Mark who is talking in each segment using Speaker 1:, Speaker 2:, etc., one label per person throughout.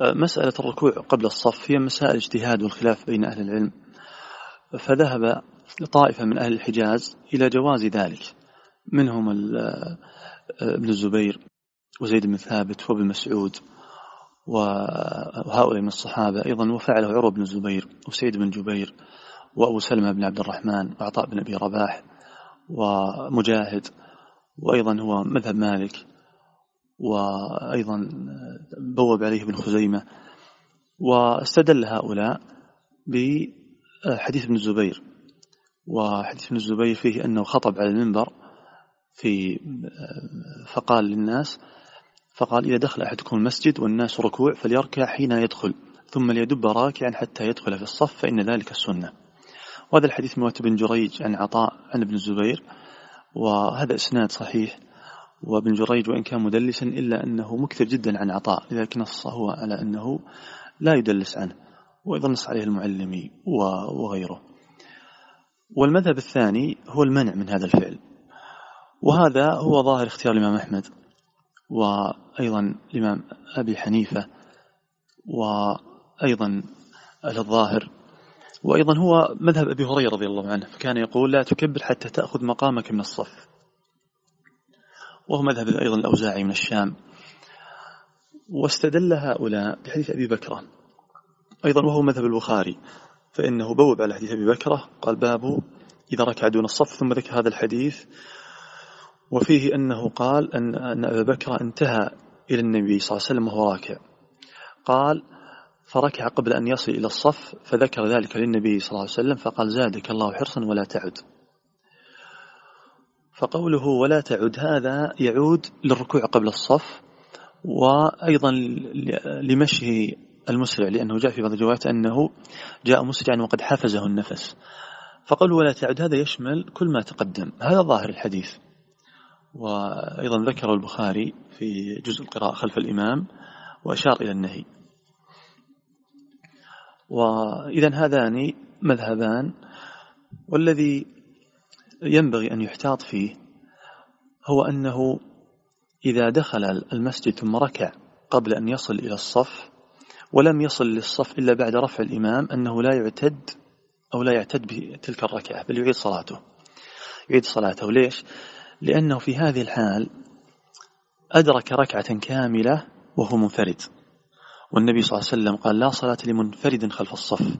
Speaker 1: مسألة الركوع قبل الصف هي مسائل اجتهاد والخلاف بين أهل العلم فذهب طائفة من أهل الحجاز إلى جواز ذلك منهم ابن الزبير وزيد بن ثابت وابن مسعود وهؤلاء من الصحابة أيضا وفعله عروة بن الزبير وسيد بن جبير وأبو سلمة بن عبد الرحمن وعطاء بن أبي رباح ومجاهد وأيضا هو مذهب مالك. وأيضا بوب عليه ابن خزيمة. واستدل هؤلاء بحديث ابن الزبير. وحديث ابن الزبير فيه أنه خطب على المنبر في فقال للناس فقال إذا دخل أحدكم المسجد والناس ركوع فليركع حين يدخل ثم ليدب راكعا حتى يدخل في الصف فإن ذلك السنة. وهذا الحديث من بن جريج عن عطاء عن ابن الزبير وهذا إسناد صحيح وابن جريج وإن كان مدلسا إلا أنه مكثر جدا عن عطاء لذلك نص هو على أنه لا يدلس عنه وأيضا نص عليه المعلمي وغيره. والمذهب الثاني هو المنع من هذا الفعل وهذا هو ظاهر اختيار الإمام أحمد وأيضا الإمام أبي حنيفة وأيضا الظاهر وأيضا هو مذهب أبي هريرة رضي الله عنه فكان يقول لا تكبر حتى تأخذ مقامك من الصف. وهو مذهب أيضا الأوزاعي من الشام. واستدل هؤلاء بحديث أبي بكرة أيضا وهو مذهب البخاري فإنه بوب على حديث أبي بكرة قال باب إذا ركع دون الصف ثم ذكر هذا الحديث. وفيه أنه قال أن, أن أبا بكر انتهى إلى النبي صلى الله عليه وسلم وهو راكع. قال فركع قبل أن يصل إلى الصف فذكر ذلك للنبي صلى الله عليه وسلم فقال زادك الله حرصا ولا تعد. فقوله ولا تعد هذا يعود للركوع قبل الصف وأيضا لمشي المسرع لأنه جاء في بعض الروايات أنه جاء مسرعا وقد حفزه النفس. فقوله ولا تعد هذا يشمل كل ما تقدم. هذا ظاهر الحديث. وأيضا ذكر البخاري في جزء القراءة خلف الإمام وأشار إلى النهي. وإذا هذان مذهبان والذي ينبغي أن يحتاط فيه هو أنه إذا دخل المسجد ثم ركع قبل أن يصل إلى الصف ولم يصل للصف إلا بعد رفع الإمام أنه لا يعتد أو لا يعتد بتلك الركعة بل يعيد صلاته. يعيد صلاته. ليش؟ لأنه في هذه الحال أدرك ركعة كاملة وهو منفرد. والنبي صلى الله عليه وسلم قال لا صلاة لمنفرد خلف الصف.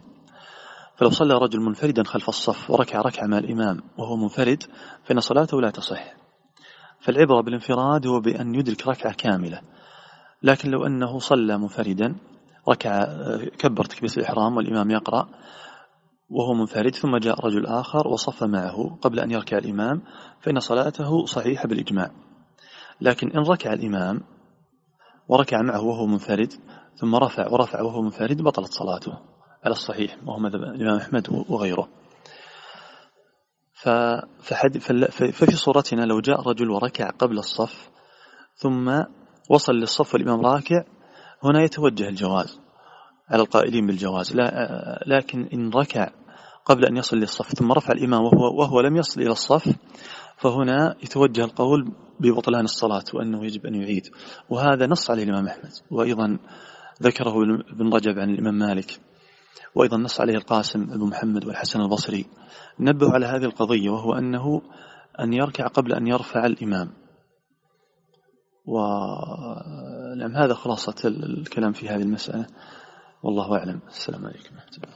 Speaker 1: فلو صلى رجل منفردا خلف الصف وركع ركعة مع الإمام وهو منفرد فإن صلاته لا تصح. فالعبرة بالانفراد هو بأن يدرك ركعة كاملة. لكن لو أنه صلى منفردا ركع كبر تكبير الإحرام والإمام يقرأ وهو منفرد ثم جاء رجل آخر وصف معه قبل أن يركع الإمام فإن صلاته صحيحة بالإجماع. لكن إن ركع الإمام وركع معه وهو منفرد ثم رفع ورفع وهو منفرد بطلت صلاته. على الصحيح وهو مذهب الإمام أحمد وغيره. ففي صورتنا لو جاء رجل وركع قبل الصف ثم وصل للصف والإمام راكع هنا يتوجه الجواز على القائلين بالجواز. لا لكن إن ركع قبل أن يصل للصف ثم رفع الإمام وهو, وهو لم يصل إلى الصف فهنا يتوجه القول ببطلان الصلاة وأنه يجب أن يعيد. وهذا نص عليه الإمام أحمد. وأيضا ذكره ابن رجب عن الإمام مالك. وأيضا نص عليه القاسم بن محمد والحسن البصري. نبه على هذه القضية وهو أنه أن يركع قبل أن يرفع الإمام. ونعم هذا خلاصة الكلام في هذه المسألة. والله أعلم. السلام عليكم ورحمة الله.